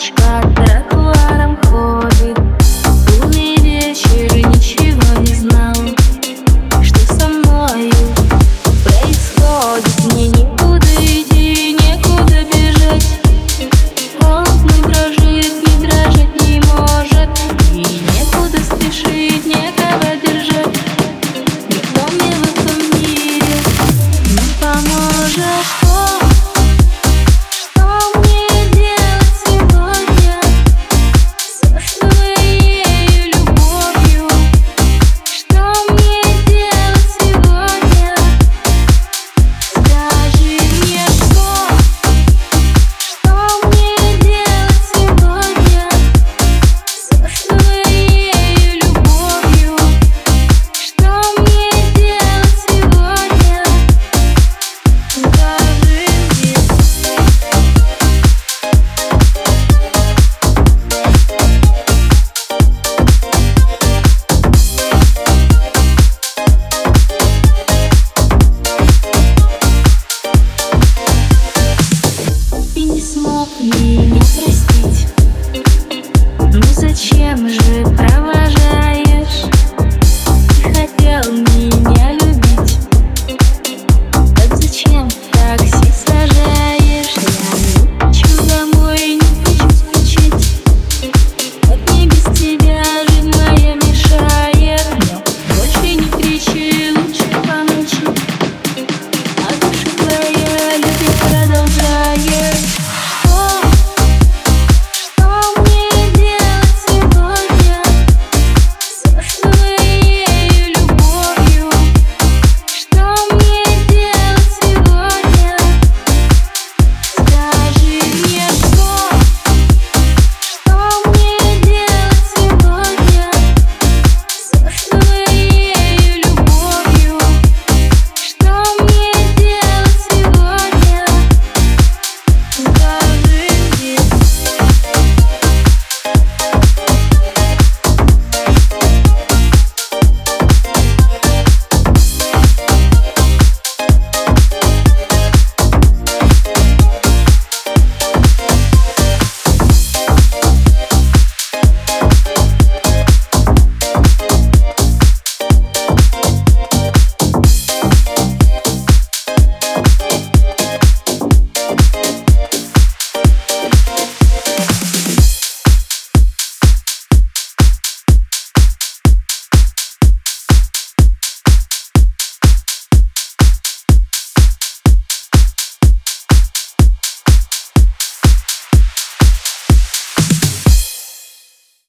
aşk kardeş You.